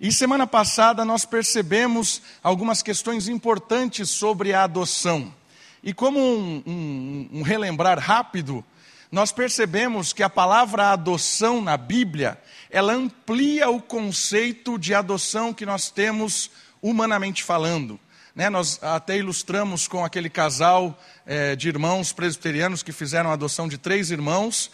E semana passada nós percebemos algumas questões importantes sobre a adoção. E como um, um, um, relembrar rápido, nós percebemos que a palavra adoção na Bíblia, ela amplia o conceito de adoção que nós temos humanamente falando. Né, nós até ilustramos com aquele casal é, de irmãos presbiterianos que fizeram a adoção de três irmãos,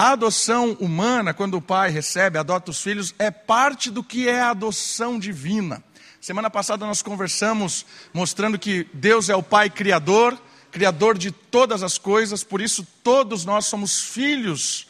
a adoção humana, quando o pai recebe, adota os filhos, é parte do que é a adoção divina. Semana passada nós conversamos mostrando que Deus é o Pai Criador, Criador de todas as coisas, por isso todos nós somos filhos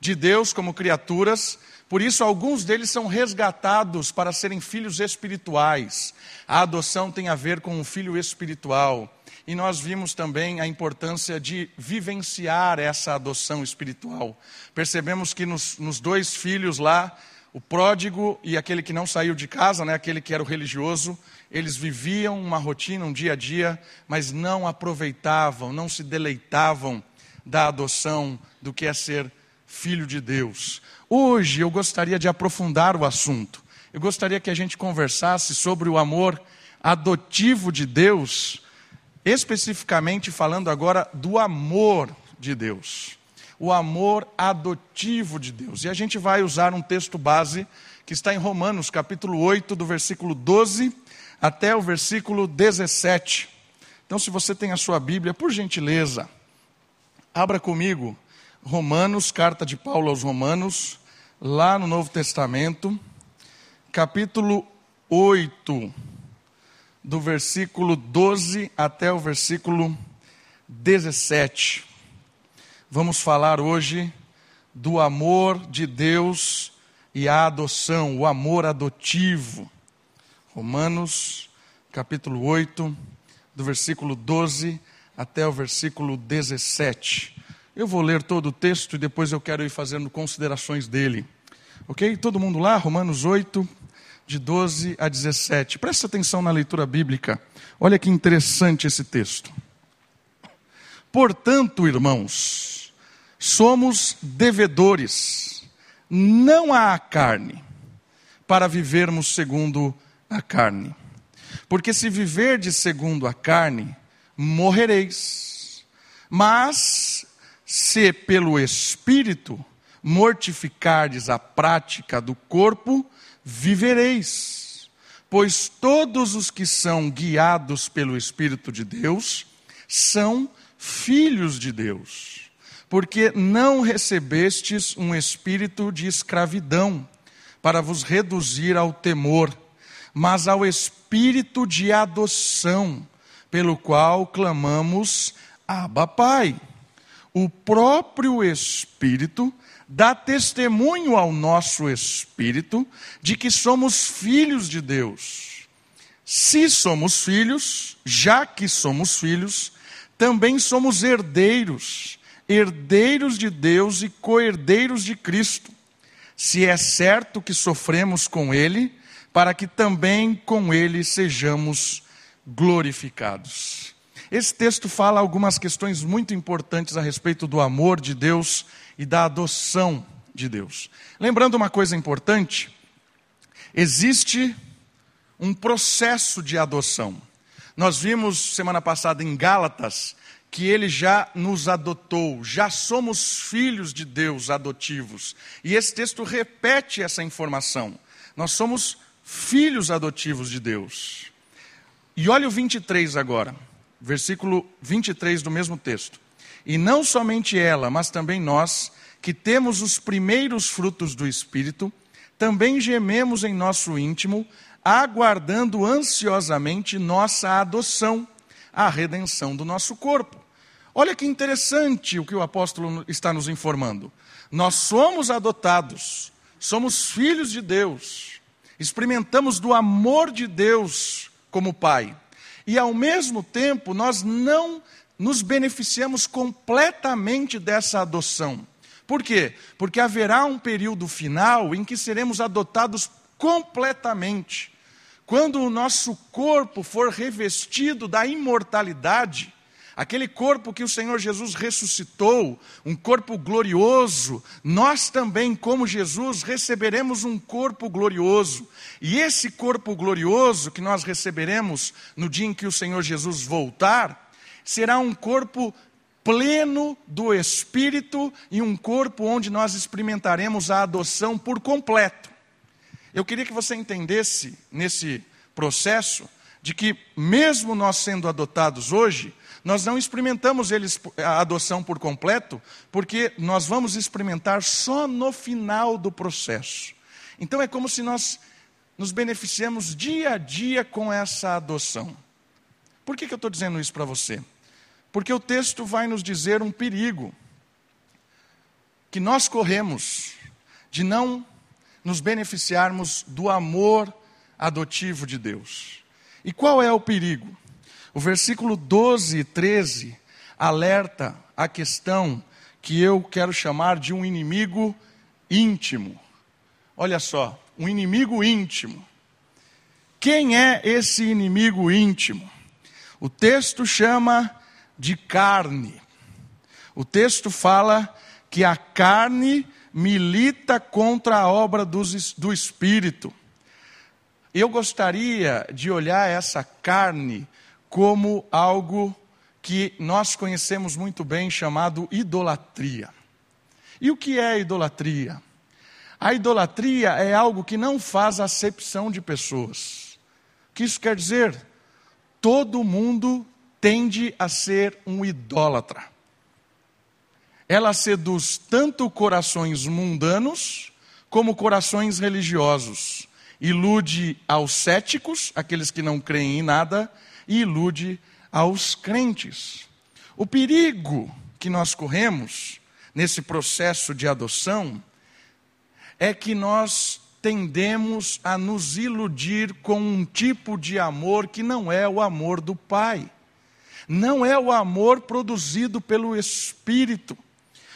de Deus como criaturas, por isso alguns deles são resgatados para serem filhos espirituais. A adoção tem a ver com o filho espiritual. E nós vimos também a importância de vivenciar essa adoção espiritual. Percebemos que nos, nos dois filhos lá, o pródigo e aquele que não saiu de casa, né, aquele que era o religioso, eles viviam uma rotina, um dia a dia, mas não aproveitavam, não se deleitavam da adoção, do que é ser filho de Deus. Hoje eu gostaria de aprofundar o assunto. Eu gostaria que a gente conversasse sobre o amor adotivo de Deus especificamente falando agora do amor de Deus, o amor adotivo de Deus. E a gente vai usar um texto base que está em Romanos, capítulo 8, do versículo 12 até o versículo 17. Então, se você tem a sua Bíblia, por gentileza, abra comigo Romanos, carta de Paulo aos Romanos, lá no Novo Testamento, capítulo 8 do versículo 12 até o versículo 17. Vamos falar hoje do amor de Deus e a adoção, o amor adotivo. Romanos, capítulo 8, do versículo 12 até o versículo 17. Eu vou ler todo o texto e depois eu quero ir fazendo considerações dele. Ok? Todo mundo lá? Romanos 8, de 12 a 17. Presta atenção na leitura bíblica. Olha que interessante esse texto. Portanto, irmãos, somos devedores, não à carne, para vivermos segundo a carne. Porque se viverdes segundo a carne, morrereis. Mas se pelo Espírito mortificardes a prática do corpo, vivereis. Pois todos os que são guiados pelo Espírito de Deus são filhos de Deus. Porque não recebestes um espírito de escravidão para vos reduzir ao temor, mas ao espírito de adoção, pelo qual clamamos: Abba, Pai. O próprio Espírito dá testemunho ao nosso espírito de que somos filhos de Deus. Se somos filhos, já que somos filhos, também somos herdeiros, herdeiros de Deus e co-herdeiros de Cristo. Se é certo que sofremos com Ele, para que também com Ele sejamos glorificados. Esse texto fala algumas questões muito importantes a respeito do amor de Deus e da adoção de Deus. Lembrando uma coisa importante: existe um processo de adoção. Nós vimos semana passada em Gálatas que ele já nos adotou, já somos filhos de Deus adotivos. E esse texto repete essa informação. Nós somos filhos adotivos de Deus. E olha o 23 agora, versículo 23 do mesmo texto. E não somente ela, mas também nós, que temos os primeiros frutos do Espírito, também gememos em nosso íntimo, aguardando ansiosamente nossa adoção, a redenção do nosso corpo. Olha que interessante o que o apóstolo está nos informando. Nós somos adotados, somos filhos de Deus, experimentamos do amor de Deus como Pai. E ao mesmo tempo, nós não nos beneficiamos completamente dessa adoção. Por quê? Porque haverá um período final em que seremos adotados completamente. Quando o nosso corpo for revestido da imortalidade, aquele corpo que o Senhor Jesus ressuscitou, um corpo glorioso, nós também, como Jesus, receberemos um corpo glorioso. E esse corpo glorioso que nós receberemos no dia em que o Senhor Jesus voltar, será um corpo pleno do Espírito e um corpo onde nós experimentaremos a adoção por completo. Eu queria que você entendesse nesse processo de que, mesmo nós sendo adotados hoje, nós não experimentamos eles, a adoção por completo, porque nós vamos experimentar só no final do processo. Então é como se nós nos beneficiamos dia a dia com essa adoção. Por que, que eu estou dizendo isso para você? Porque o texto vai nos dizer um perigo que nós corremos de não nos beneficiarmos do amor adotivo de Deus. E qual é o perigo? O versículo 12 e 13 alerta a questão que eu quero chamar de um inimigo íntimo. Olha só, um inimigo íntimo. Quem é esse inimigo íntimo? O texto chama de carne. O texto fala que a carne milita contra a obra do, do Espírito. Eu gostaria de olhar essa carne como algo que nós conhecemos muito bem, chamado idolatria. E o que é idolatria? A idolatria é algo que não faz acepção de pessoas. O que isso quer dizer? Todo mundo tende a ser um idólatra. Ela seduz tanto corações mundanos como corações religiosos. Ilude aos céticos, aqueles que não creem em nada, e ilude aos crentes. O perigo que nós corremos nesse processo de adoção é que nós tendemos a nos iludir com um tipo de amor que não é o amor do Pai. Não é o amor produzido pelo Espírito.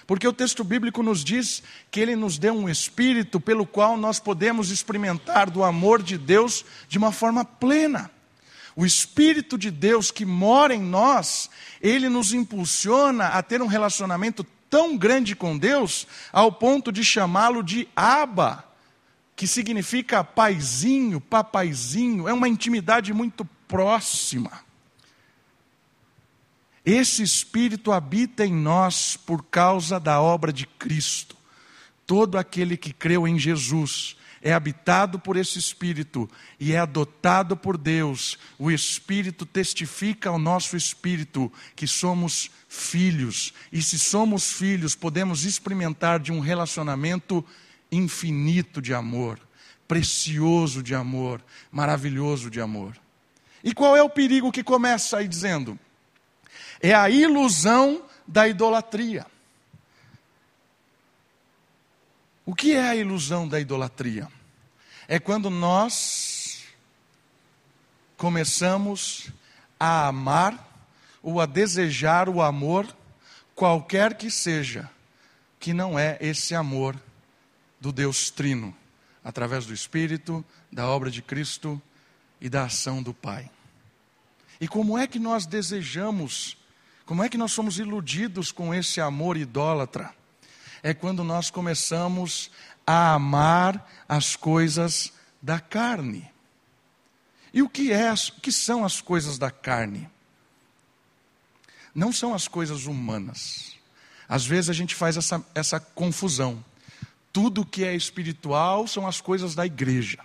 Porque o texto bíblico nos diz que ele nos deu um espírito pelo qual nós podemos experimentar do amor de Deus de uma forma plena. O Espírito de Deus que mora em nós, ele nos impulsiona a ter um relacionamento tão grande com Deus, ao ponto de chamá-lo de Abba, que significa paizinho, papaizinho, é uma intimidade muito próxima. Esse Espírito habita em nós por causa da obra de Cristo. Todo aquele que creu em Jesus é habitado por esse Espírito e é adotado por Deus. O Espírito testifica ao nosso espírito que somos filhos, e se somos filhos, podemos experimentar de um relacionamento infinito de amor, precioso de amor, maravilhoso de amor. E qual é o perigo que começa aí dizendo? É a ilusão da idolatria. O que é a ilusão da idolatria? É quando nós começamos a amar ou a desejar o amor, qualquer que seja, que não é esse amor do Deus Trino, através do Espírito, da obra de Cristo e da ação do Pai. E como é que nós desejamos, como é que nós somos iludidos com esse amor idólatra? é quando nós começamos a amar as coisas da carne. E o que, é, o que são as coisas da carne? Não são as coisas humanas. Às vezes a gente faz essa, essa confusão. Tudo que é espiritual são as coisas da igreja.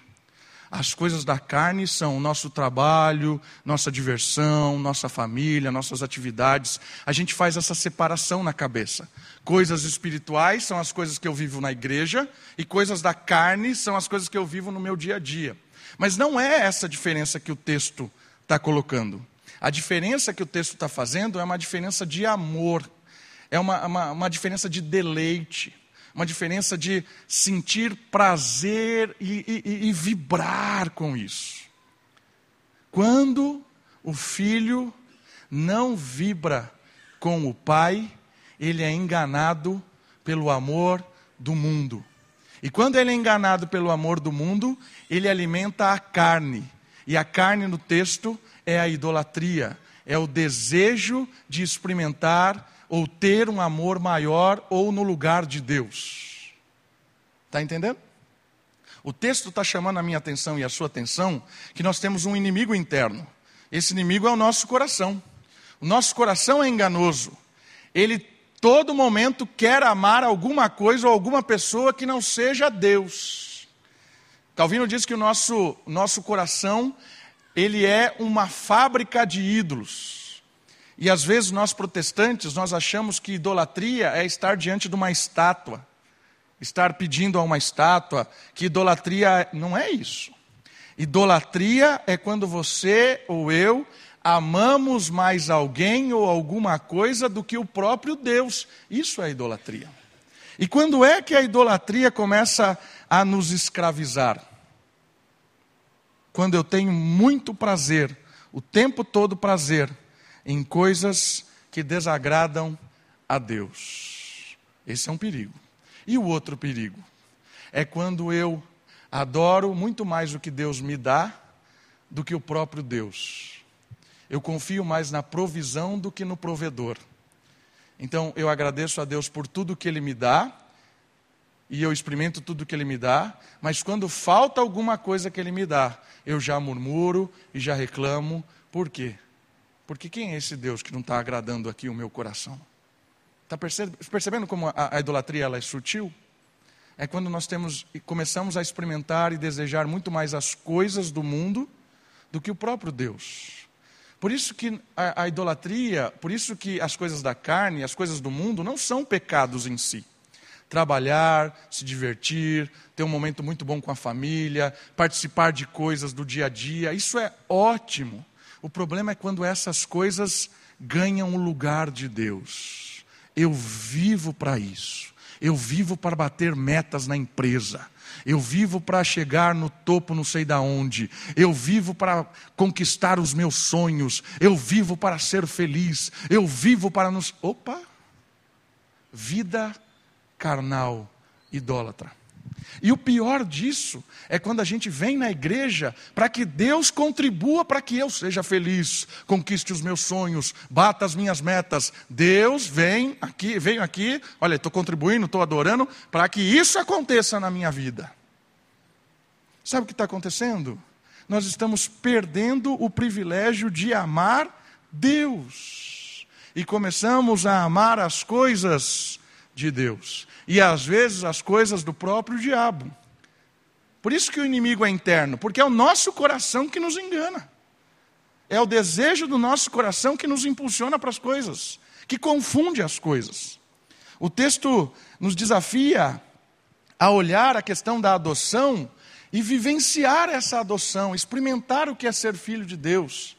As coisas da carne são nosso trabalho, nossa diversão, nossa família, nossas atividades. A gente faz essa separação na cabeça. Coisas espirituais são as coisas que eu vivo na igreja, e coisas da carne são as coisas que eu vivo no meu dia a dia. Mas não é essa diferença que o texto está colocando. A diferença que o texto está fazendo é uma diferença de amor, é uma, uma, uma diferença de deleite uma diferença de sentir prazer e, e, e vibrar com isso. Quando o filho não vibra com o pai, ele é enganado pelo amor do mundo. E quando ele é enganado pelo amor do mundo, ele alimenta a carne. E a carne no texto é a idolatria, é o desejo de experimentar ou ter um amor maior ou no lugar de Deus. Está entendendo? O texto está chamando a minha atenção e a sua atenção que nós temos um inimigo interno. Esse inimigo é o nosso coração. O nosso coração é enganoso. Ele todo momento quer amar alguma coisa ou alguma pessoa que não seja Deus. Calvino diz que o nosso, nosso coração ele é uma fábrica de ídolos. E às vezes nós protestantes, nós achamos que idolatria é estar diante de uma estátua, estar pedindo a uma estátua, que idolatria não é isso. Idolatria é quando você ou eu amamos mais alguém ou alguma coisa do que o próprio Deus. Isso é idolatria. E quando é que a idolatria começa a nos escravizar? Quando eu tenho muito prazer, o tempo todo prazer, em coisas que desagradam a Deus. Esse é um perigo. E o outro perigo é quando eu adoro muito mais o que Deus me dá do que o próprio Deus. Eu confio mais na provisão do que no provedor. Então, eu agradeço a Deus por tudo que Ele me dá, e eu experimento tudo que Ele me dá, mas quando falta alguma coisa que Ele me dá, eu já murmuro e já reclamo. Por quê? Porque quem é esse Deus que não está agradando aqui o meu coração? Está percebendo como a, a idolatria ela é sutil? É quando nós temos começamos a experimentar e desejar muito mais as coisas do mundo do que o próprio Deus. Por isso que a, a, idolatria, por isso que as coisas da carne, as coisas do mundo, não são pecados em si. Trabalhar, se divertir, ter um momento muito bom com a família, participar de coisas do dia a dia, isso é ótimo. O problema é quando essas coisas ganham o lugar de Deus. Eu vivo para isso. Eu vivo para bater metas na empresa. Eu vivo para chegar no topo, não sei da onde. Eu vivo para conquistar os meus sonhos. Eu vivo para ser feliz. Eu vivo para nos. Opa! Vida carnal, idólatra. E o pior disso é quando a gente vem na igreja para que Deus contribua para que eu seja feliz, conquiste os meus sonhos, bata as minhas metas. Deus vem aqui, venho aqui, olha, estou contribuindo, estou adorando, para que isso aconteça na minha vida. Sabe o que está acontecendo? Nós estamos perdendo o privilégio de amar Deus. E começamos a amar as coisas de Deus. E às vezes as coisas do próprio diabo. Por isso que o inimigo é interno, porque é o nosso coração que nos engana. É o desejo do nosso coração que nos impulsiona para as coisas, que confunde as coisas. O texto nos desafia a olhar a questão da adoção e vivenciar essa adoção, experimentar o que é ser filho de Deus.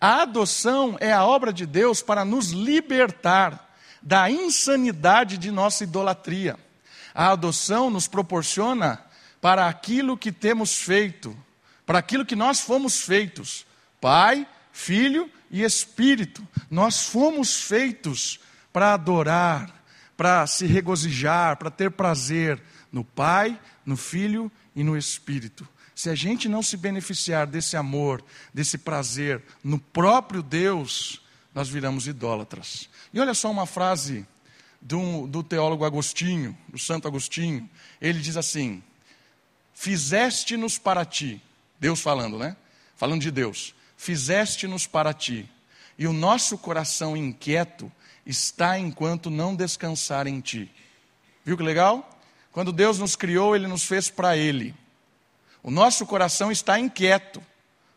A adoção é a obra de Deus para nos libertar da insanidade de nossa idolatria. A adoção nos proporciona para aquilo que temos feito, para aquilo que nós fomos feitos: Pai, Filho e Espírito. Nós fomos feitos para adorar, para se regozijar, para ter prazer no Pai, no Filho e no Espírito. Se a gente não se beneficiar desse amor, desse prazer no próprio Deus, nós viramos idólatras. E olha só uma frase do, do teólogo Agostinho, do Santo Agostinho. Ele diz assim: Fizeste-nos para ti, Deus falando, né? Falando de Deus. Fizeste-nos para ti, e o nosso coração inquieto está enquanto não descansar em ti. Viu que legal? Quando Deus nos criou, Ele nos fez para Ele. O nosso coração está inquieto.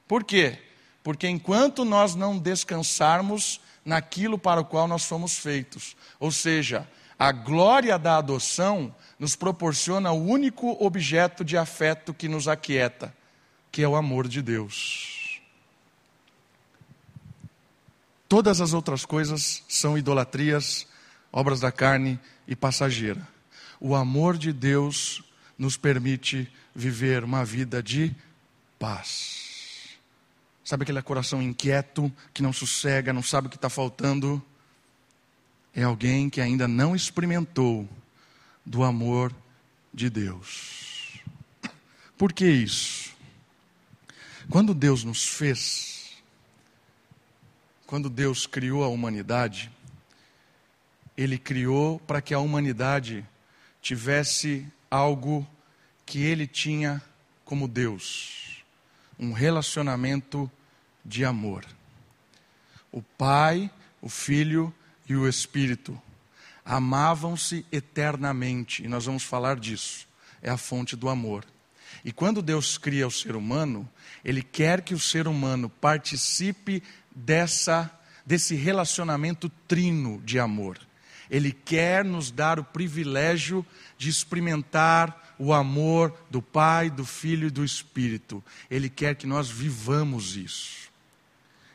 Por quê? Porque enquanto nós não descansarmos naquilo para o qual nós fomos feitos. Ou seja, a glória da adoção nos proporciona o único objeto de afeto que nos aquieta, que é o amor de Deus. Todas as outras coisas são idolatrias, obras da carne e passageira. O amor de Deus nos permite viver uma vida de paz. Sabe aquele coração inquieto, que não sossega, não sabe o que está faltando? É alguém que ainda não experimentou do amor de Deus. Por que isso? Quando Deus nos fez, quando Deus criou a humanidade, Ele criou para que a humanidade tivesse algo que Ele tinha como Deus: um relacionamento de amor. O Pai, o Filho e o Espírito amavam-se eternamente, e nós vamos falar disso. É a fonte do amor. E quando Deus cria o ser humano, ele quer que o ser humano participe dessa desse relacionamento trino de amor. Ele quer nos dar o privilégio de experimentar o amor do Pai, do Filho e do Espírito. Ele quer que nós vivamos isso.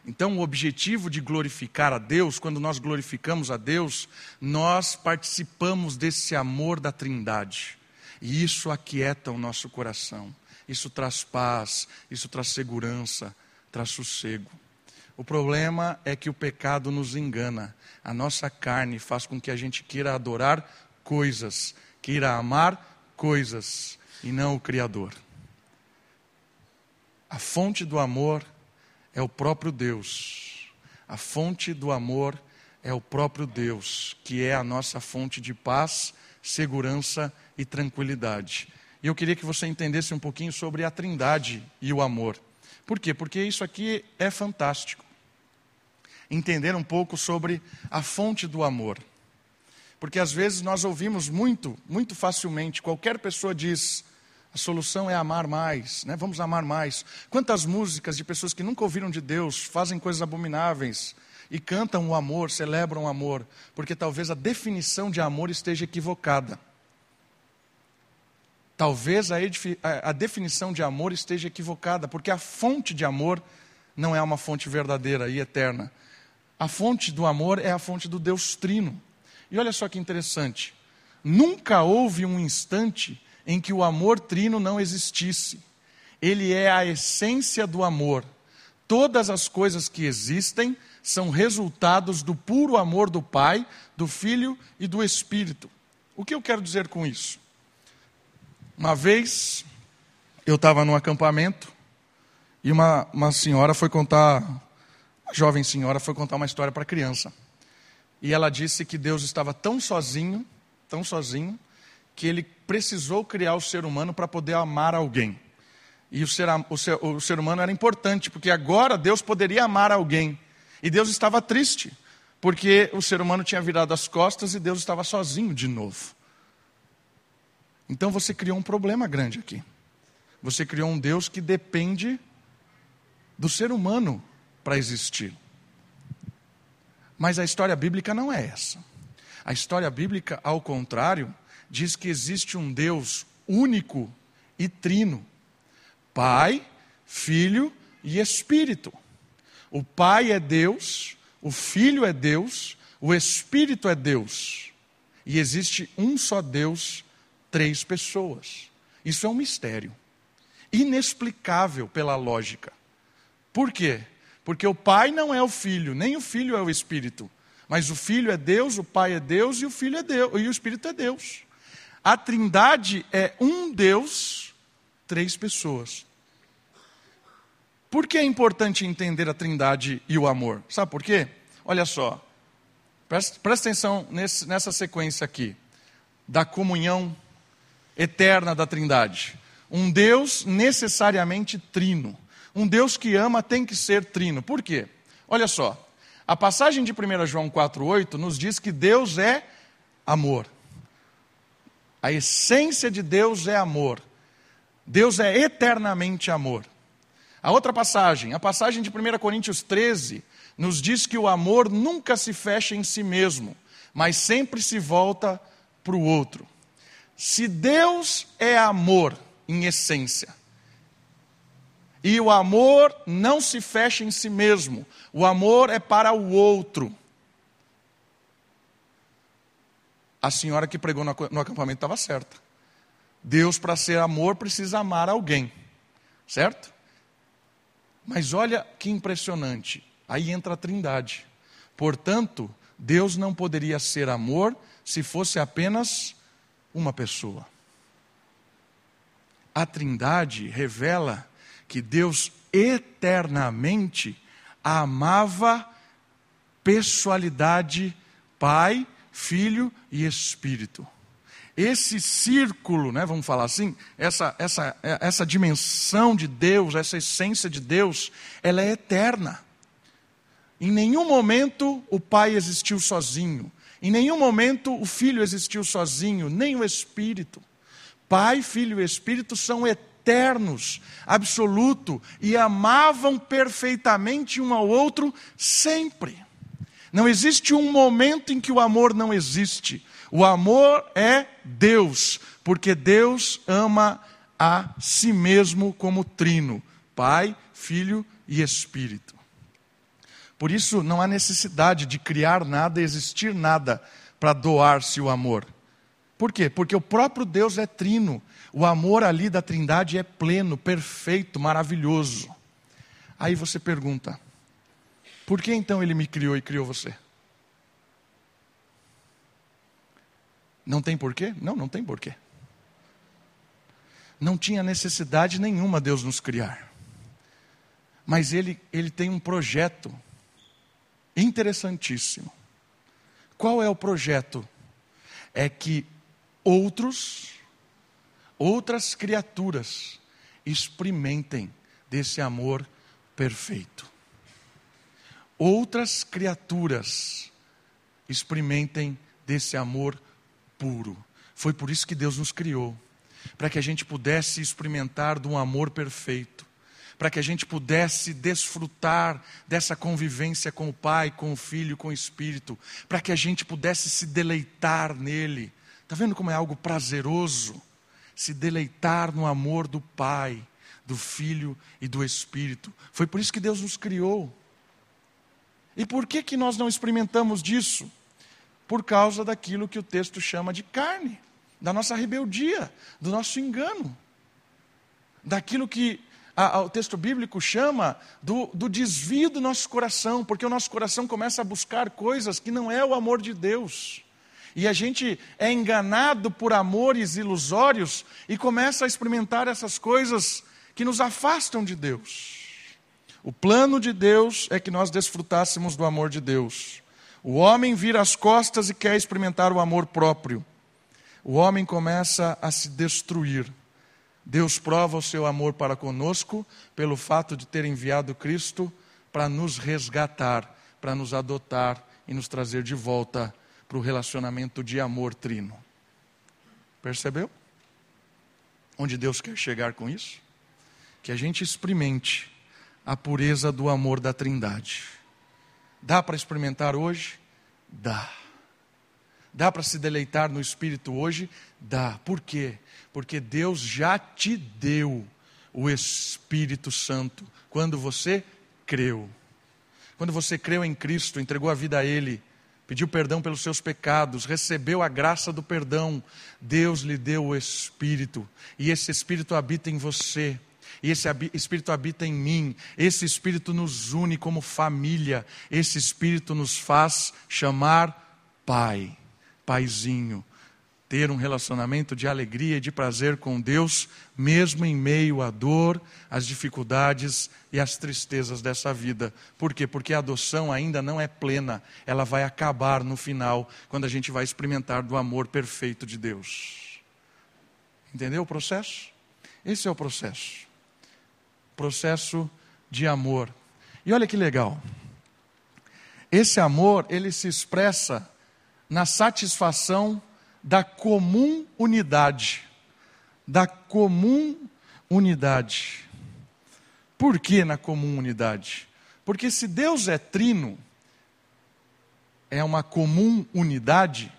Então, o objetivo de glorificar a Deus, quando nós glorificamos a Deus, nós participamos desse amor da Trindade. E isso aquieta o nosso coração. Isso traz paz, isso traz segurança, traz sossego. O problema é que o pecado nos engana. A nossa carne faz com que a gente queira adorar coisas, queira amar coisas e não o Criador. A fonte do amor é o próprio Deus. A fonte do amor é o próprio Deus, que é a nossa fonte de paz, segurança e tranquilidade. E eu queria que você entendesse um pouquinho sobre a trindade e o amor. Por quê? Porque isso aqui é fantástico. Entender um pouco sobre a fonte do amor. Porque às vezes nós ouvimos muito, muito facilmente, qualquer pessoa diz, a solução é amar mais, né? vamos amar mais. Quantas músicas de pessoas que nunca ouviram de Deus, fazem coisas abomináveis e cantam o amor, celebram o amor, porque talvez a definição de amor esteja equivocada. Talvez a, a, definição de amor esteja equivocada, porque a fonte de amor não é uma fonte verdadeira e eterna. A fonte do amor é a fonte do Deus Trino. E olha só que interessante: nunca houve um instante em que o amor trino não existisse. Ele é a essência do amor. Todas as coisas que existem são resultados do puro amor do Pai, do Filho e do Espírito. O que eu quero dizer com isso? Uma vez, eu estava num acampamento e uma, uma senhora foi contar, uma jovem senhora foi contar uma história para criança. E ela disse que Deus estava tão sozinho, tão sozinho, que ele precisou criar o ser humano para poder amar alguém. E o ser, o, ser, o ser humano era importante, porque agora Deus poderia amar alguém. E Deus estava triste, porque o ser humano tinha virado as costas e Deus estava sozinho de novo. Então você criou um problema grande aqui. Você criou um Deus que depende do ser humano para existir. Mas a história bíblica não é essa. A história bíblica, ao contrário, diz que existe um Deus único e trino: Pai, Filho e Espírito. O Pai é Deus, o Filho é Deus, o Espírito é Deus. E existe um só Deus três pessoas. Isso é um mistério. Inexplicável pela lógica. Por quê? Porque o Pai não é o Filho, nem o Filho é o Espírito. Mas o Filho é Deus, o Pai é Deus e o Filho é Deus, e o Espírito é Deus. A Trindade é um Deus, três pessoas. Por que é importante entender a Trindade e o amor? Sabe por quê? Olha só, presta, presta atenção nesse, nessa sequência aqui, da comunhão eterna da Trindade. Um Deus necessariamente trino. Um Deus que ama tem que ser trino. Por quê? Olha só, a passagem de 1 João 4,8 nos diz que Deus é amor. A essência de Deus é amor. Deus é eternamente amor. A outra passagem, a passagem de 1 Coríntios 13, nos diz que o amor nunca se fecha em si mesmo, mas sempre se volta para o outro. Se Deus é amor em essência, e o amor não se fecha em si mesmo, o amor é para o outro. A senhora que pregou no acampamento estava certa. Deus, para ser amor, precisa amar alguém, certo? Mas olha que impressionante, aí entra a trindade. Portanto, Deus não poderia ser amor se fosse apenas uma pessoa. A Trindade revela que Deus eternamente amava pessoalidade Pai, Filho e Espírito. Esse círculo, né, vamos falar assim, essa, essa, essa dimensão de Deus, essa essência de Deus, ela é eterna. Em nenhum momento o Pai existiu sozinho, em nenhum momento o Filho existiu sozinho, nem o Espírito. Pai, Filho e Espírito são eternos, absoluto, e amavam perfeitamente um ao outro sempre. Não existe um momento em que o amor não existe. O amor é Deus, porque Deus ama a si mesmo como trino: Pai, Filho e Espírito. Por isso não há necessidade de criar nada, existir nada para doar-se o amor. Por quê? Porque o próprio Deus é trino. O amor ali da Trindade é pleno, perfeito, maravilhoso. Aí você pergunta: por que então ele me criou e criou você? Não tem porquê? Não, não tem porquê. Não tinha necessidade nenhuma Deus nos criar. Mas ele, ele tem um projeto interessantíssimo. Qual é o projeto? É que outros, outras criaturas, experimentem desse amor perfeito outras criaturas experimentem desse amor puro. Foi por isso que Deus nos criou para que a gente pudesse experimentar de um amor perfeito, para que a gente pudesse desfrutar dessa convivência com o Pai, com o Filho, com o Espírito, para que a gente pudesse se deleitar nele. Está vendo como é algo prazeroso? Se deleitar no amor do Pai, do Filho e do Espírito. Foi por isso que Deus nos criou. E por que, que nós não experimentamos disso? Por causa daquilo que o texto chama de carne, da nossa rebeldia, do nosso engano, daquilo que a, a, o texto bíblico chama do, do desvio do nosso coração, porque o nosso coração começa a buscar coisas que não é o amor de Deus. E a gente é enganado por amores ilusórios e começa a experimentar essas coisas que nos afastam de Deus. O plano de Deus é que nós desfrutássemos do amor de Deus. O homem vira as costas e quer experimentar o amor próprio. O homem começa a se destruir. Deus prova o seu amor para conosco pelo fato de ter enviado Cristo para nos resgatar, para nos adotar e nos trazer de volta para o relacionamento de amor trino. Percebeu? Onde Deus quer chegar com isso? Que a gente experimente a pureza do amor da Trindade. Dá para experimentar hoje? Dá. Dá para se deleitar no Espírito hoje? Dá. Por quê? Porque Deus já te deu o Espírito Santo quando você creu. Quando você creu em Cristo, entregou a vida a Ele, pediu perdão pelos seus pecados, recebeu a graça do perdão, Deus lhe deu o Espírito, e esse Espírito habita em você e esse Espírito habita em mim, esse Espírito nos une como família, esse Espírito nos faz chamar Pai, Paizinho, ter um relacionamento de alegria e de prazer com Deus, mesmo em meio à dor, às dificuldades e às tristezas dessa vida. Por quê? Porque a adoção ainda não é plena, ela vai acabar no final, quando a gente vai experimentar do amor perfeito de Deus. Entendeu o processo? Esse é o processo processo de amor. E olha que legal. Esse amor, ele se expressa na satisfação da comum unidade. Da comum unidade. Por que na comum unidade? Porque se Deus é trino, é uma comum unidade,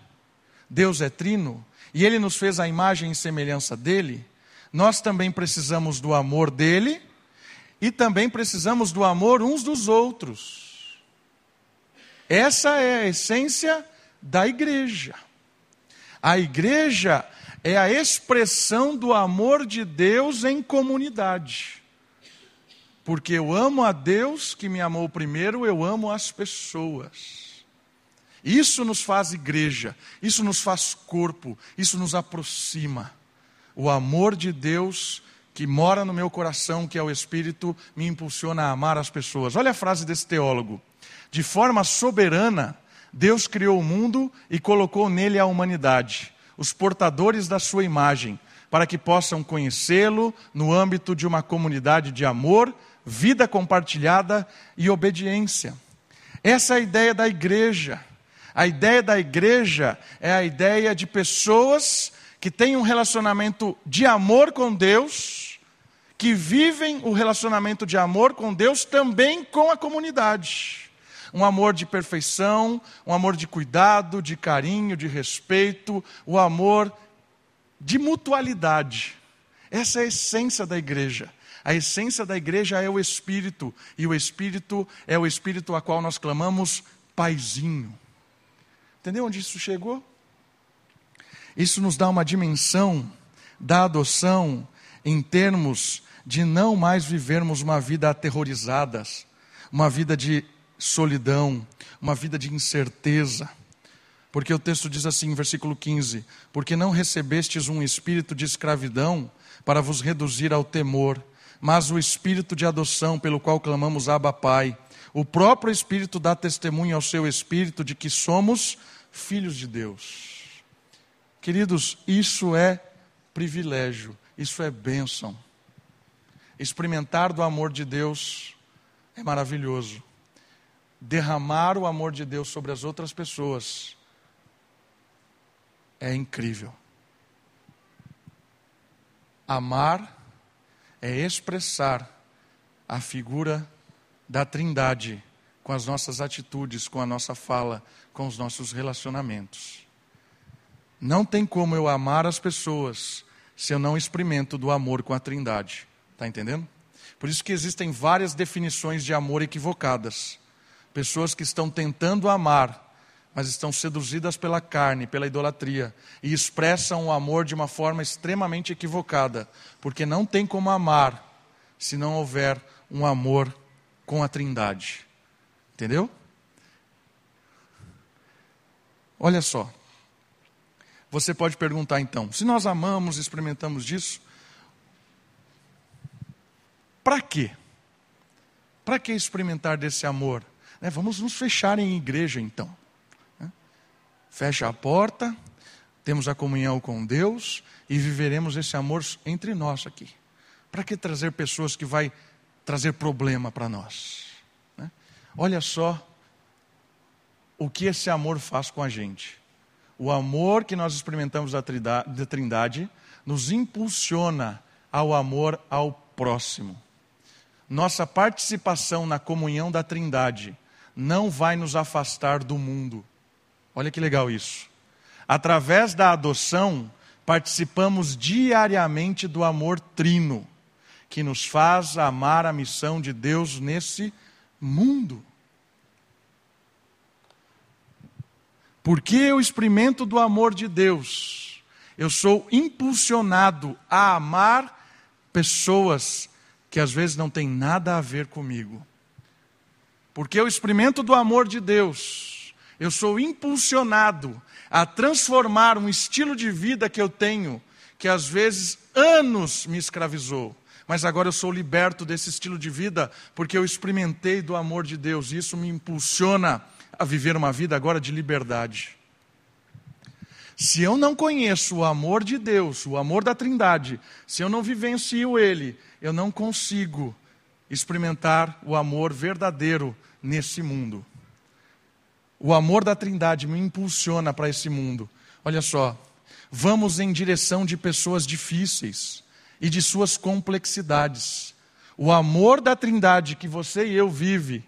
Deus é trino, e Ele nos fez a imagem e semelhança dele, nós também precisamos do amor dele e também precisamos do amor uns dos outros. Essa é a essência da igreja. A igreja é a expressão do amor de Deus em comunidade. Porque eu amo a Deus que me amou primeiro, eu amo as pessoas. Isso nos faz igreja, isso nos faz corpo, isso nos aproxima. O amor de Deus que mora no meu coração, que é o Espírito, me impulsiona a amar as pessoas. Olha a frase desse teólogo. De forma soberana, Deus criou o mundo e colocou nele a humanidade, os portadores da sua imagem, para que possam conhecê-lo no âmbito de uma comunidade de amor, vida compartilhada e obediência. Essa é a ideia da igreja. A ideia da igreja é a ideia de pessoas que têm um relacionamento de amor com Deus, que vivem o relacionamento de amor com Deus também com a comunidade. Um amor de perfeição, um amor de cuidado, de carinho, de respeito, o amor de mutualidade. Essa é a essência da igreja. A essência da igreja é o Espírito, e o Espírito é o Espírito a qual nós clamamos Paizinho. Entendeu onde isso chegou? Isso nos dá uma dimensão da adoção em termos de não mais vivermos uma vida aterrorizada, uma vida de solidão, uma vida de incerteza. Porque o texto diz assim, versículo 15: Porque não recebestes um espírito de escravidão para vos reduzir ao temor, mas o espírito de adoção pelo qual clamamos Abba Pai. O próprio Espírito dá testemunho ao seu espírito de que somos filhos de Deus. Queridos, isso é privilégio, isso é bênção. Experimentar do amor de Deus é maravilhoso derramar o amor de Deus sobre as outras pessoas é incrível. Amar é expressar a figura da Trindade com as nossas atitudes, com a nossa fala, com os nossos relacionamentos. Não tem como eu amar as pessoas se eu não experimento do amor com a Trindade. Está entendendo? Por isso que existem várias definições de amor equivocadas. Pessoas que estão tentando amar, mas estão seduzidas pela carne, pela idolatria, e expressam o amor de uma forma extremamente equivocada, porque não tem como amar se não houver um amor com a Trindade. Entendeu? Olha só. Você pode perguntar então: se nós amamos, experimentamos disso, para quê? Para que experimentar desse amor? Né? Vamos nos fechar em igreja então. Né? Fecha a porta, temos a comunhão com Deus e viveremos esse amor entre nós aqui. Para que trazer pessoas que vai trazer problema para nós? Né? Olha só o que esse amor faz com a gente. O amor que nós experimentamos da Trindade nos impulsiona ao amor ao próximo. Nossa participação na comunhão da Trindade não vai nos afastar do mundo. Olha que legal isso. Através da adoção, participamos diariamente do amor trino, que nos faz amar a missão de Deus nesse mundo. Porque eu experimento do amor de Deus, eu sou impulsionado a amar pessoas que às vezes não têm nada a ver comigo porque eu experimento do amor de Deus, eu sou impulsionado a transformar um estilo de vida que eu tenho, que às vezes anos me escravizou, mas agora eu sou liberto desse estilo de vida porque eu experimentei do amor de Deus, e isso me impulsiona a viver uma vida agora de liberdade. Se eu não conheço o amor de Deus, o amor da Trindade, se eu não vivencio ele, eu não consigo experimentar o amor verdadeiro nesse mundo. O amor da Trindade me impulsiona para esse mundo. Olha só, vamos em direção de pessoas difíceis e de suas complexidades. O amor da Trindade que você e eu vive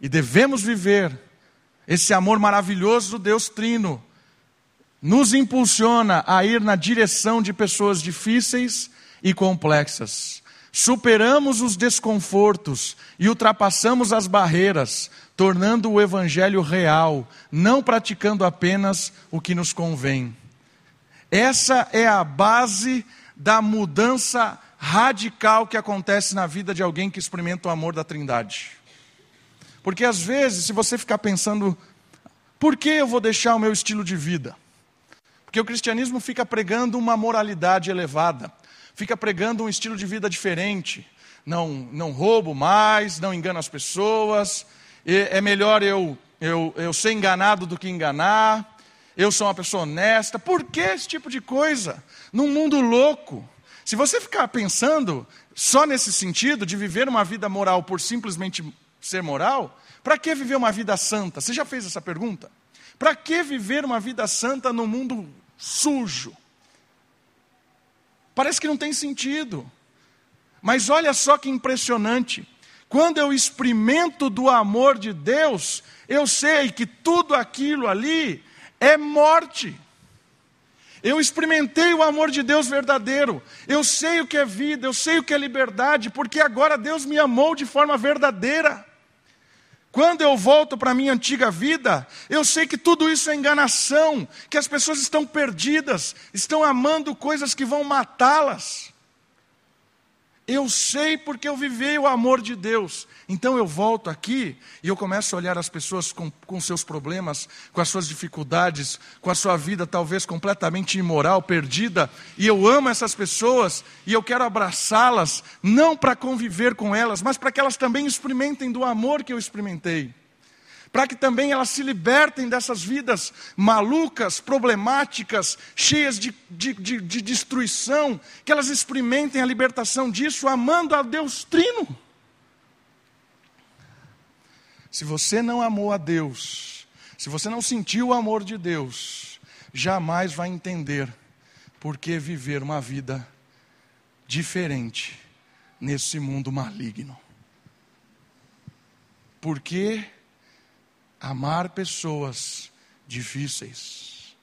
e devemos viver, esse amor maravilhoso do Deus Trino, nos impulsiona a ir na direção de pessoas difíceis e complexas superamos os desconfortos e ultrapassamos as barreiras, tornando o Evangelho real, não praticando apenas o que nos convém. Essa é a base da mudança radical que acontece na vida de alguém que experimenta o amor da Trindade. Porque às vezes, se você ficar pensando, por que eu vou deixar o meu estilo de vida? Porque o cristianismo fica pregando uma moralidade elevada fica pregando um estilo de vida diferente. Não, não roubo mais, não engano as pessoas, é melhor eu, eu, eu ser enganado do que enganar, eu sou uma pessoa honesta. Por que esse tipo de coisa? Num mundo louco. Se você ficar pensando só nesse sentido de viver uma vida moral por simplesmente ser moral, para que viver uma vida santa? Você já fez essa pergunta? Para que viver uma vida santa no mundo sujo? Parece que não tem sentido. Mas olha só que impressionante. Quando eu experimento do amor de Deus, eu sei que tudo aquilo ali é morte. Eu experimentei o amor de Deus verdadeiro. Eu sei o que é vida, eu sei o que é liberdade, porque agora Deus me amou de forma verdadeira. Quando eu volto para a minha antiga vida, eu sei que tudo isso é enganação, que as pessoas estão perdidas, estão amando coisas que vão matá-las. Eu sei porque eu vivi o amor de Deus. Então eu volto aqui e eu começo a olhar as pessoas com, com seus problemas, com as suas dificuldades, com a sua vida talvez completamente imoral, perdida. E eu amo essas pessoas e eu quero abraçá-las, não para conviver com elas, mas para que elas também experimentem do amor que eu experimentei para que também elas se libertem dessas vidas malucas, problemáticas, cheias de, de, de, de, destruição, que elas experimentem a libertação disso, amando a Deus Trino. Se você não amou a Deus, se você não sentiu o amor de Deus, jamais vai entender por que viver uma vida diferente nesse mundo maligno. Por que amar pessoas difíceis?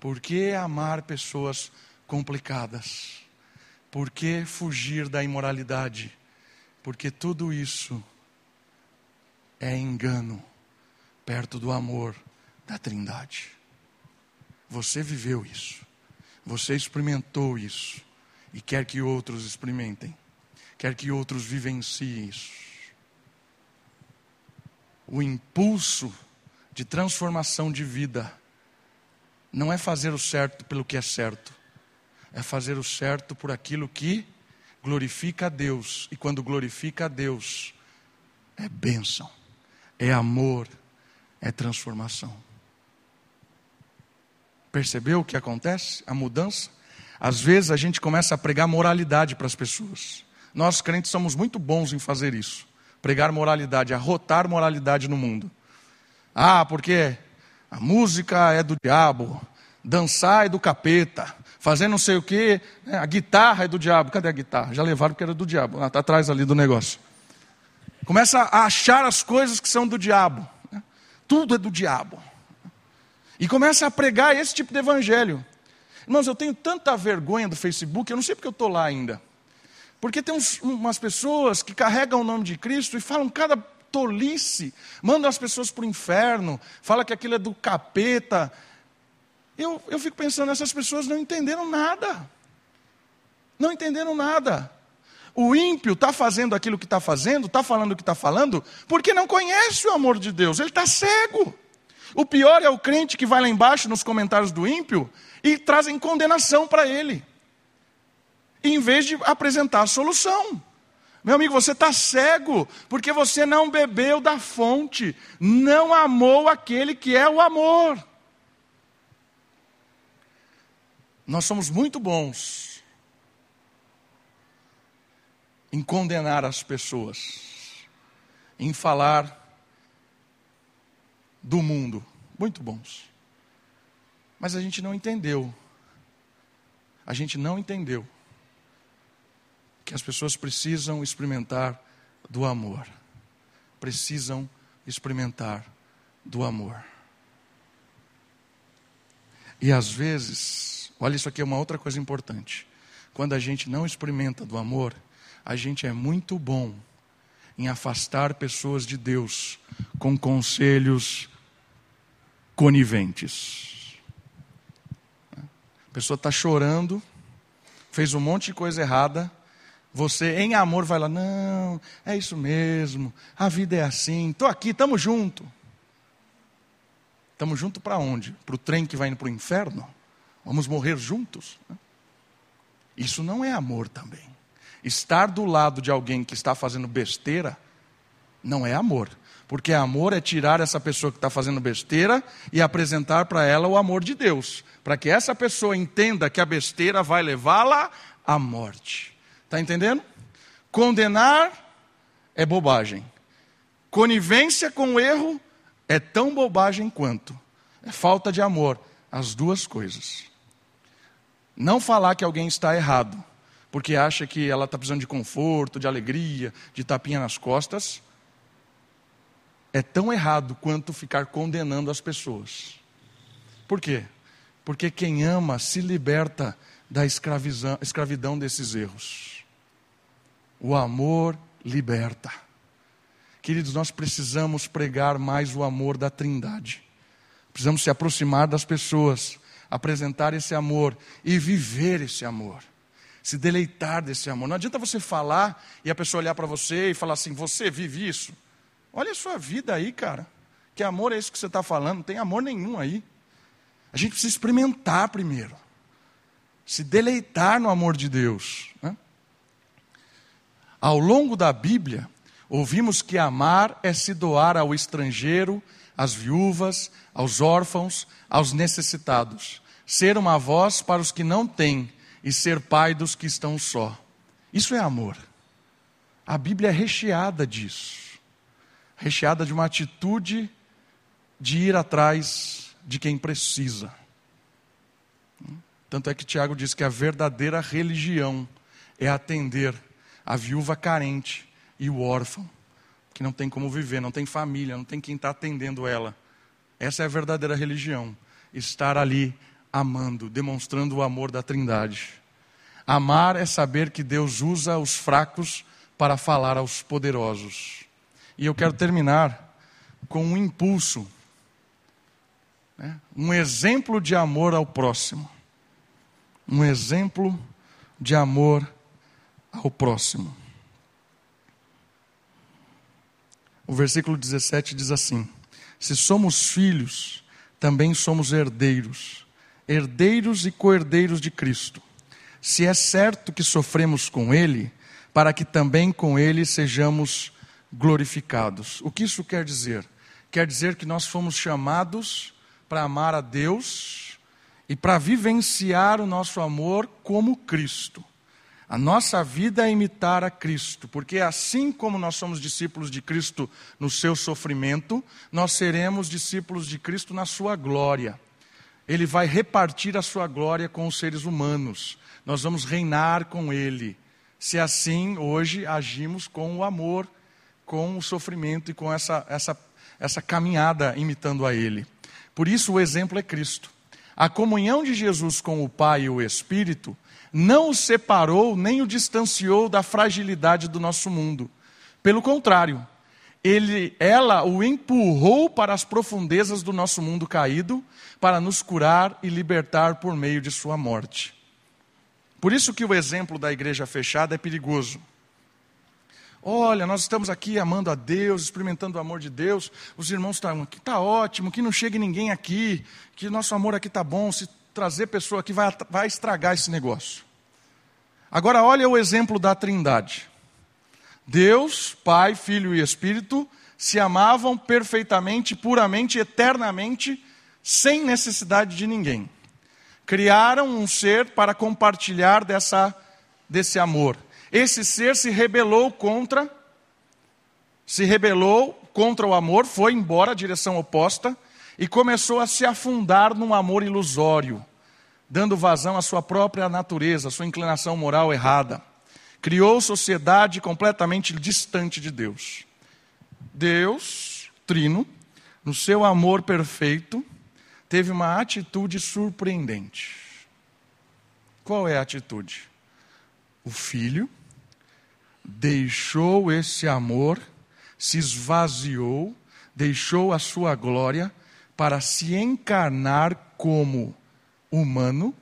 Por que amar pessoas complicadas? Por que fugir da imoralidade? Porque tudo isso é engano perto do amor da Trindade. Você viveu isso, você experimentou isso e quer que outros experimentem, quer que outros vivenciem isso o impulso de transformação de vida não é fazer o certo pelo que é certo, é fazer o certo por aquilo que glorifica a Deus. E quando glorifica a Deus, é bênção, é amor, é transformação. Percebeu o que acontece? A mudança? Às vezes a gente começa a pregar moralidade para as pessoas. Nós crentes somos muito bons em fazer isso pregar moralidade, arrotar moralidade no mundo. Ah, porque a música é do diabo, dançar é do capeta, fazer não sei o que, né? a guitarra é do diabo. Cadê a guitarra? Já levaram porque era do diabo. Está atrás ali do negócio. Começa a achar as coisas que são do diabo. Né? Tudo é do diabo. E começa a pregar esse tipo de evangelho. Irmãos, eu tenho tanta vergonha do Facebook, eu não sei porque eu estou lá ainda. Porque tem uns, umas pessoas que carregam o nome de Cristo e falam cada tolice, mandam as pessoas para o inferno, fala que aquilo é do capeta. Eu, eu fico pensando, essas pessoas não entenderam nada. Não entenderam nada. O ímpio está fazendo aquilo que está fazendo, está falando o que está falando, porque não conhece o amor de Deus, ele está cego. O pior é o crente que vai lá embaixo nos comentários do ímpio e trazem condenação para ele em vez de apresentar a solução. Meu amigo, você está cego, porque você não bebeu da fonte, não amou aquele que é o amor. Nós somos muito bons em condenar as pessoas, em falar do mundo, muito bons. Mas a gente não entendeu. A gente não entendeu que as pessoas precisam experimentar do amor. Precisam experimentar do amor. E às vezes, olha isso aqui é uma outra coisa importante. Quando a gente não experimenta do amor, a gente é muito bom em afastar pessoas de Deus com conselhos coniventes. A pessoa está chorando, fez um monte de coisa errada, você em amor vai lá, não, é isso mesmo, a vida é assim, estou aqui, estamos junto. Estamos junto para onde? Para o trem que vai indo para o inferno? Vamos morrer juntos? Isso não é amor também. Estar do lado de alguém que está fazendo besteira Não é amor. Porque amor é tirar essa pessoa que está fazendo besteira e apresentar para ela o amor de Deus. Para que essa pessoa entenda que a besteira vai levá-la à morte. Está entendendo? Condenar é bobagem. Conivência com o erro é tão bobagem quanto. É falta de amor. As duas coisas. Não falar que alguém está errado, porque acha que ela está precisando de conforto, de alegria, de tapinha nas costas, é tão errado quanto ficar condenando as pessoas. Por quê? Porque quem ama se liberta da escravidão desses erros. O amor liberta. Queridos, nós precisamos pregar mais o amor da Trindade. Precisamos se aproximar das pessoas, apresentar esse amor e viver esse amor. Se deleitar desse amor. Não adianta você falar e a pessoa olhar para você e falar assim: Você vive isso? Olha a sua vida aí, cara. Que amor é esse que você está falando? Não tem amor nenhum aí. A gente precisa experimentar primeiro. Se deleitar no amor de Deus. Né? Ao longo da Bíblia, Ouvimos que amar é se doar ao estrangeiro, às viúvas, aos órfãos, aos necessitados, ser uma voz para os que não têm e ser pai dos que estão só. Isso é amor. A Bíblia é recheada disso recheada de uma atitude de ir atrás de quem precisa. Tanto é que Tiago diz que a verdadeira religião é atender a viúva carente, e o órfão, que não tem como viver, não tem família, não tem quem está atendendo ela. Essa é a verdadeira religião. Estar ali amando, demonstrando o amor da Trindade. Amar é saber que Deus usa os fracos para falar aos poderosos. E eu quero terminar com um impulso, né? um exemplo de amor ao próximo. Um exemplo de amor ao próximo. O versículo 17 diz assim: Se somos filhos, também somos herdeiros, herdeiros e co-herdeiros de Cristo. Se é certo que sofremos com Ele, para que também com Ele sejamos glorificados. O que isso quer dizer? Quer dizer que nós fomos chamados para amar a Deus e para vivenciar o nosso amor como Cristo. A nossa vida é imitar a Cristo, porque assim como nós somos discípulos de Cristo no seu sofrimento, nós seremos discípulos de Cristo na sua glória. Ele vai repartir a sua glória com os seres humanos. Nós vamos reinar com ele. Se assim hoje agimos com o amor, com o sofrimento e com essa, essa, essa caminhada imitando a ele. Por isso o exemplo é Cristo. A comunhão de Jesus com o Pai e o Espírito não o separou nem o distanciou da fragilidade do nosso mundo. Pelo contrário, ele, ela o empurrou para as profundezas do nosso mundo caído, para nos curar e libertar por meio de sua morte. Por isso que o exemplo da igreja fechada é perigoso. Olha, nós estamos aqui amando a Deus, experimentando o amor de Deus. Os irmãos estão aqui, está ótimo, que não chegue ninguém aqui, que nosso amor aqui está bom. Se trazer pessoa aqui vai, vai estragar esse negócio. Agora, olha o exemplo da Trindade. Deus, Pai, Filho e Espírito se amavam perfeitamente, puramente, eternamente, sem necessidade de ninguém. Criaram um ser para compartilhar dessa, desse amor. Esse ser se rebelou contra, se rebelou contra o amor, foi embora a direção oposta e começou a se afundar num amor ilusório dando vazão à sua própria natureza, à sua inclinação moral errada. Criou sociedade completamente distante de Deus. Deus, Trino, no seu amor perfeito, teve uma atitude surpreendente. Qual é a atitude? O filho deixou esse amor, se esvaziou, deixou a sua glória para se encarnar como humano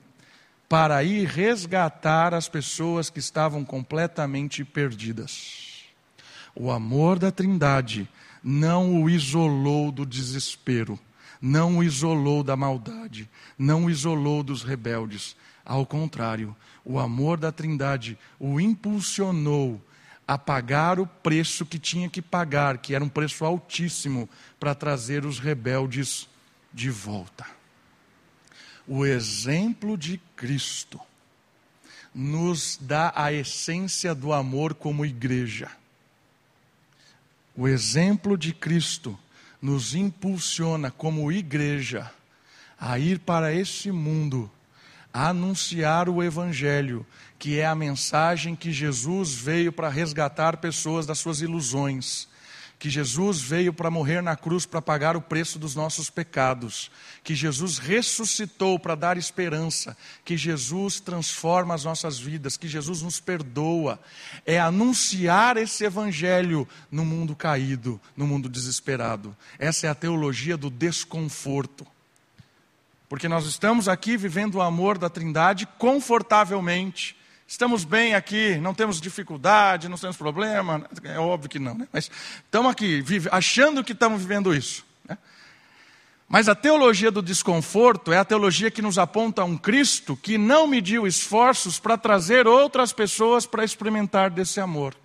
para ir resgatar as pessoas que estavam completamente perdidas. O amor da Trindade não o isolou do desespero, não o isolou da maldade, não o isolou dos rebeldes. Ao contrário, o amor da Trindade o impulsionou a pagar o preço que tinha que pagar, que era um preço altíssimo, para trazer os rebeldes de volta. O exemplo de Cristo nos dá a essência do amor como igreja. O exemplo de Cristo nos impulsiona como igreja a ir para esse mundo, a anunciar o Evangelho, que é a mensagem que Jesus veio para resgatar pessoas das suas ilusões que Jesus veio para morrer na cruz para pagar o preço dos nossos pecados, que Jesus ressuscitou para dar esperança, que Jesus transforma as nossas vidas, que Jesus nos perdoa. É anunciar esse evangelho no mundo caído, no mundo desesperado. Essa é a teologia do desconforto. Porque nós estamos aqui vivendo o amor da Trindade confortavelmente Estamos bem aqui, não temos dificuldade, não temos problema. É óbvio que não, né? mas estamos aqui, vive, achando que estamos vivendo isso. Né? Mas a teologia do desconforto é a teologia que nos aponta a um Cristo que não mediu esforços para trazer outras pessoas para experimentar desse amor.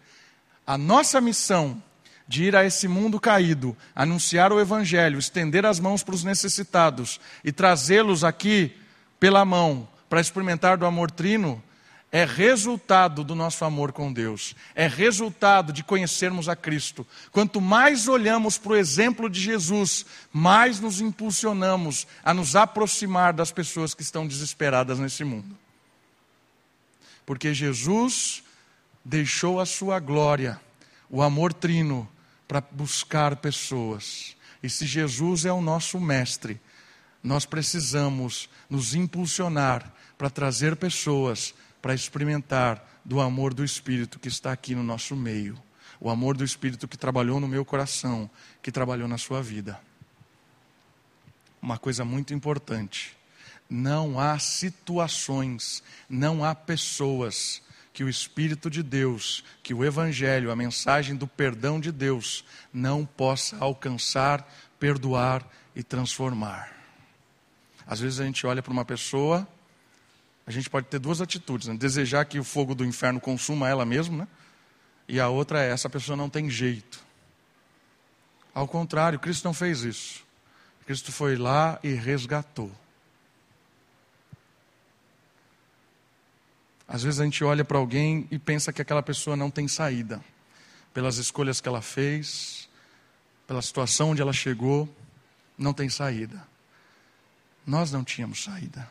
A nossa missão de ir a esse mundo caído, anunciar o Evangelho, estender as mãos para os necessitados e trazê-los aqui pela mão para experimentar do amor trino, é resultado do nosso amor com Deus, é resultado de conhecermos a Cristo. Quanto mais olhamos para o exemplo de Jesus, mais nos impulsionamos a nos aproximar das pessoas que estão desesperadas nesse mundo. Porque Jesus deixou a sua glória, o amor trino, para buscar pessoas. E se Jesus é o nosso mestre, nós precisamos nos impulsionar para trazer pessoas para experimentar do amor do Espírito que está aqui no nosso meio. O amor do Espírito que trabalhou no meu coração, que trabalhou na sua vida. Uma coisa muito importante: não há situações, não há pessoas que o Espírito de Deus, que o Evangelho, a mensagem do perdão de Deus, não possa alcançar, perdoar e transformar. Às vezes a gente olha para uma pessoa a gente pode ter duas atitudes: né? desejar que o fogo do inferno consuma ela mesma, né? e a outra é: essa pessoa não tem jeito. Ao contrário, Cristo não fez isso. Cristo foi lá e resgatou. Às vezes a gente olha para alguém e pensa que aquela pessoa não tem saída, pelas escolhas que ela fez, pela situação onde ela chegou, não tem saída. Nós não tínhamos saída.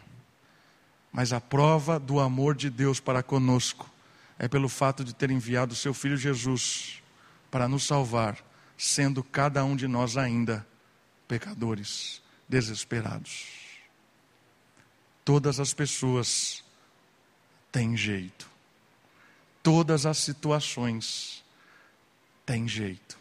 Mas a prova do amor de Deus para conosco é pelo fato de ter enviado o seu filho Jesus para nos salvar, sendo cada um de nós ainda pecadores, desesperados. Todas as pessoas têm jeito. Todas as situações têm jeito.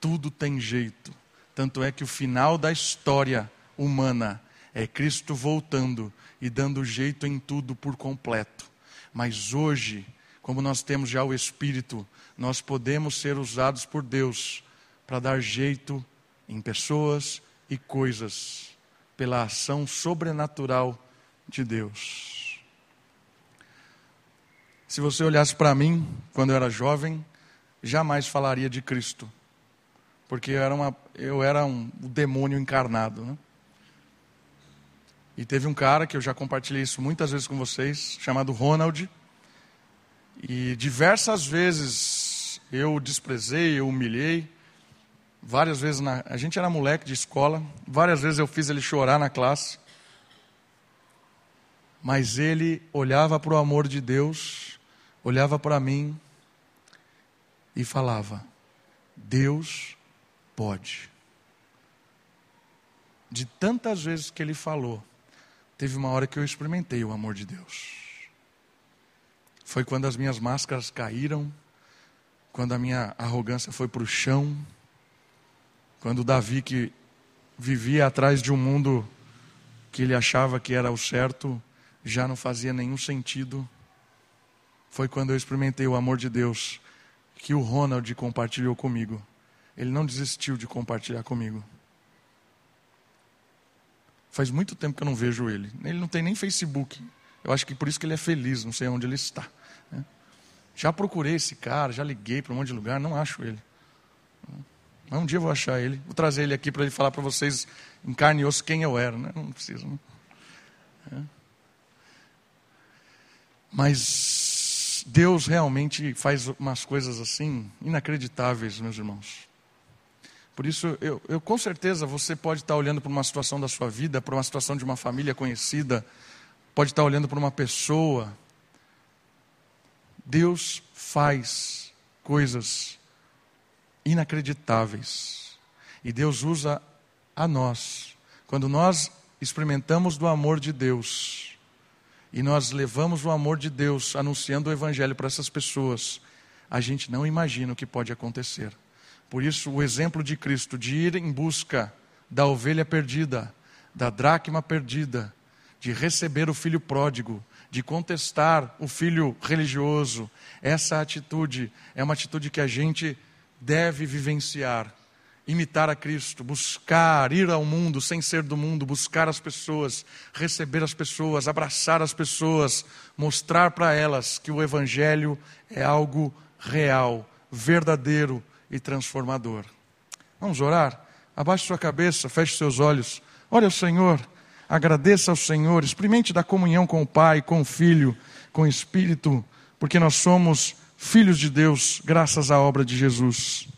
Tudo tem jeito. Tanto é que o final da história humana é Cristo voltando e dando jeito em tudo por completo. Mas hoje, como nós temos já o Espírito, nós podemos ser usados por Deus para dar jeito em pessoas e coisas pela ação sobrenatural de Deus. Se você olhasse para mim quando eu era jovem, jamais falaria de Cristo, porque eu era, uma, eu era um, demônio encarnado. Né? E teve um cara que eu já compartilhei isso muitas vezes com vocês, chamado Ronald. E diversas vezes eu desprezei, eu humilhei. Várias vezes na, a gente era moleque de escola, várias vezes eu fiz ele chorar na classe. Mas ele olhava para o amor de Deus, olhava para mim e falava: Deus pode. De tantas vezes que ele falou, teve uma hora que eu experimentei o amor de Deus. Foi quando as minhas máscaras caíram, quando a minha arrogância foi para o chão, quando Davi, que vivia atrás de um mundo que ele achava que era o certo, já não fazia nenhum sentido. Foi quando eu experimentei o amor de Deus que o Ronald compartilhou comigo. Ele não desistiu de compartilhar comigo. Faz muito tempo que eu não vejo ele. Ele não tem nem Facebook. Eu acho que por isso que ele é feliz, não sei onde ele está. Né? Já procurei esse cara, já liguei para um monte de lugar, não acho ele. Mas um dia eu vou achar ele, vou trazer ele aqui para ele falar para vocês em carne e osso quem eu era, né? Não precisa. Né? É. Mas Deus realmente faz umas coisas assim inacreditáveis, meus irmãos. Por isso, eu, eu, com certeza você pode estar olhando para uma situação da sua vida, para uma situação de uma família conhecida, pode estar olhando para uma pessoa. Deus faz coisas inacreditáveis. E Deus usa a nós. Quando nós experimentamos do amor de Deus e nós levamos o amor de Deus anunciando o Evangelho para essas pessoas, a gente não imagina o que pode acontecer. Por isso, o exemplo de Cristo de ir em busca da ovelha perdida, da dracma perdida, de receber o filho pródigo, de contestar o filho religioso, essa atitude é uma atitude que a gente deve vivenciar. Imitar a Cristo, buscar, ir ao mundo sem ser do mundo, buscar as pessoas, receber as pessoas, abraçar as pessoas, mostrar para elas que o Evangelho é algo real, verdadeiro, e transformador. Vamos orar? Abaixe sua cabeça, feche seus olhos. Olha ao Senhor, agradeça ao Senhor, experimente da comunhão com o Pai, com o Filho, com o Espírito, porque nós somos filhos de Deus, graças à obra de Jesus.